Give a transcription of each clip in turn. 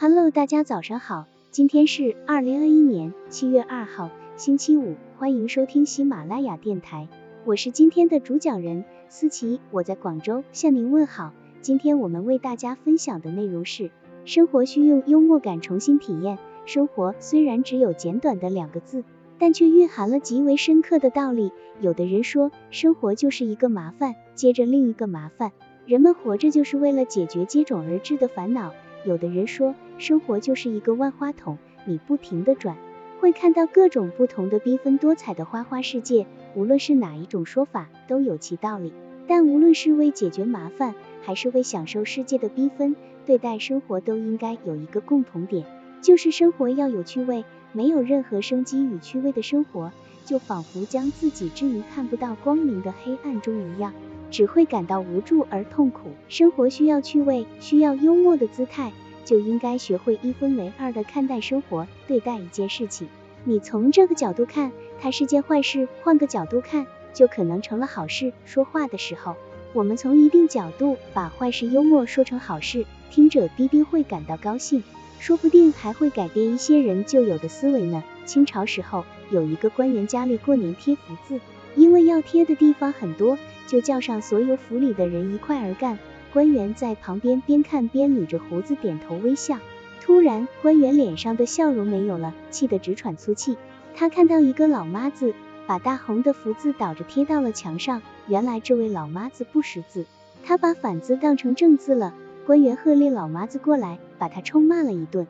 Hello，大家早上好，今天是二零二一年七月二号，星期五，欢迎收听喜马拉雅电台，我是今天的主讲人思琪，我在广州向您问好。今天我们为大家分享的内容是，生活需用幽默感重新体验。生活虽然只有简短的两个字，但却蕴含了极为深刻的道理。有的人说，生活就是一个麻烦，接着另一个麻烦，人们活着就是为了解决接踵而至的烦恼。有的人说，生活就是一个万花筒，你不停的转，会看到各种不同的缤纷多彩的花花世界。无论是哪一种说法，都有其道理。但无论是为解决麻烦，还是为享受世界的缤纷，对待生活都应该有一个共同点，就是生活要有趣味。没有任何生机与趣味的生活，就仿佛将自己置于看不到光明的黑暗中一样。只会感到无助而痛苦。生活需要趣味，需要幽默的姿态，就应该学会一分为二的看待生活，对待一件事情。你从这个角度看，它是件坏事；换个角度看，就可能成了好事。说话的时候，我们从一定角度把坏事幽默说成好事，听者必定会感到高兴，说不定还会改变一些人旧有的思维呢。清朝时候，有一个官员家里过年贴福字，因为要贴的地方很多。就叫上所有府里的人一块儿干。官员在旁边边看边捋着胡子点头微笑。突然，官员脸上的笑容没有了，气得直喘粗气。他看到一个老妈子把大红的福字倒着贴到了墙上。原来这位老妈子不识字，她把反字当成正字了。官员喝令老妈子过来，把她臭骂了一顿。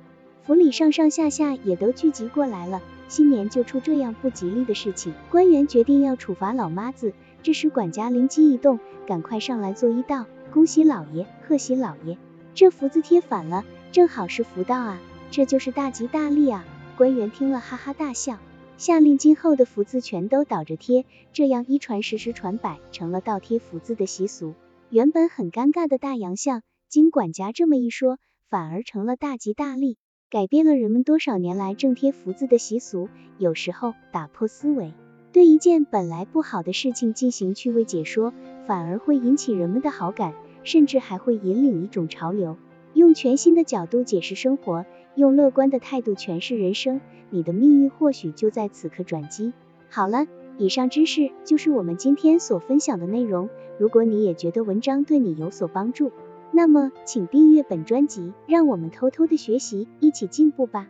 府里上上下下也都聚集过来了。新年就出这样不吉利的事情，官员决定要处罚老妈子。这时管家灵机一动，赶快上来作揖道：“恭喜老爷，贺喜老爷！这福字贴反了，正好是福到啊，这就是大吉大利啊！”官员听了哈哈大笑，下令今后的福字全都倒着贴，这样一传十，十传百，成了倒贴福字的习俗。原本很尴尬的大洋相，经管家这么一说，反而成了大吉大利，改变了人们多少年来正贴福字的习俗。有时候打破思维。对一件本来不好的事情进行趣味解说，反而会引起人们的好感，甚至还会引领一种潮流。用全新的角度解释生活，用乐观的态度诠释人生，你的命运或许就在此刻转机。好了，以上知识就是我们今天所分享的内容。如果你也觉得文章对你有所帮助，那么请订阅本专辑，让我们偷偷的学习，一起进步吧。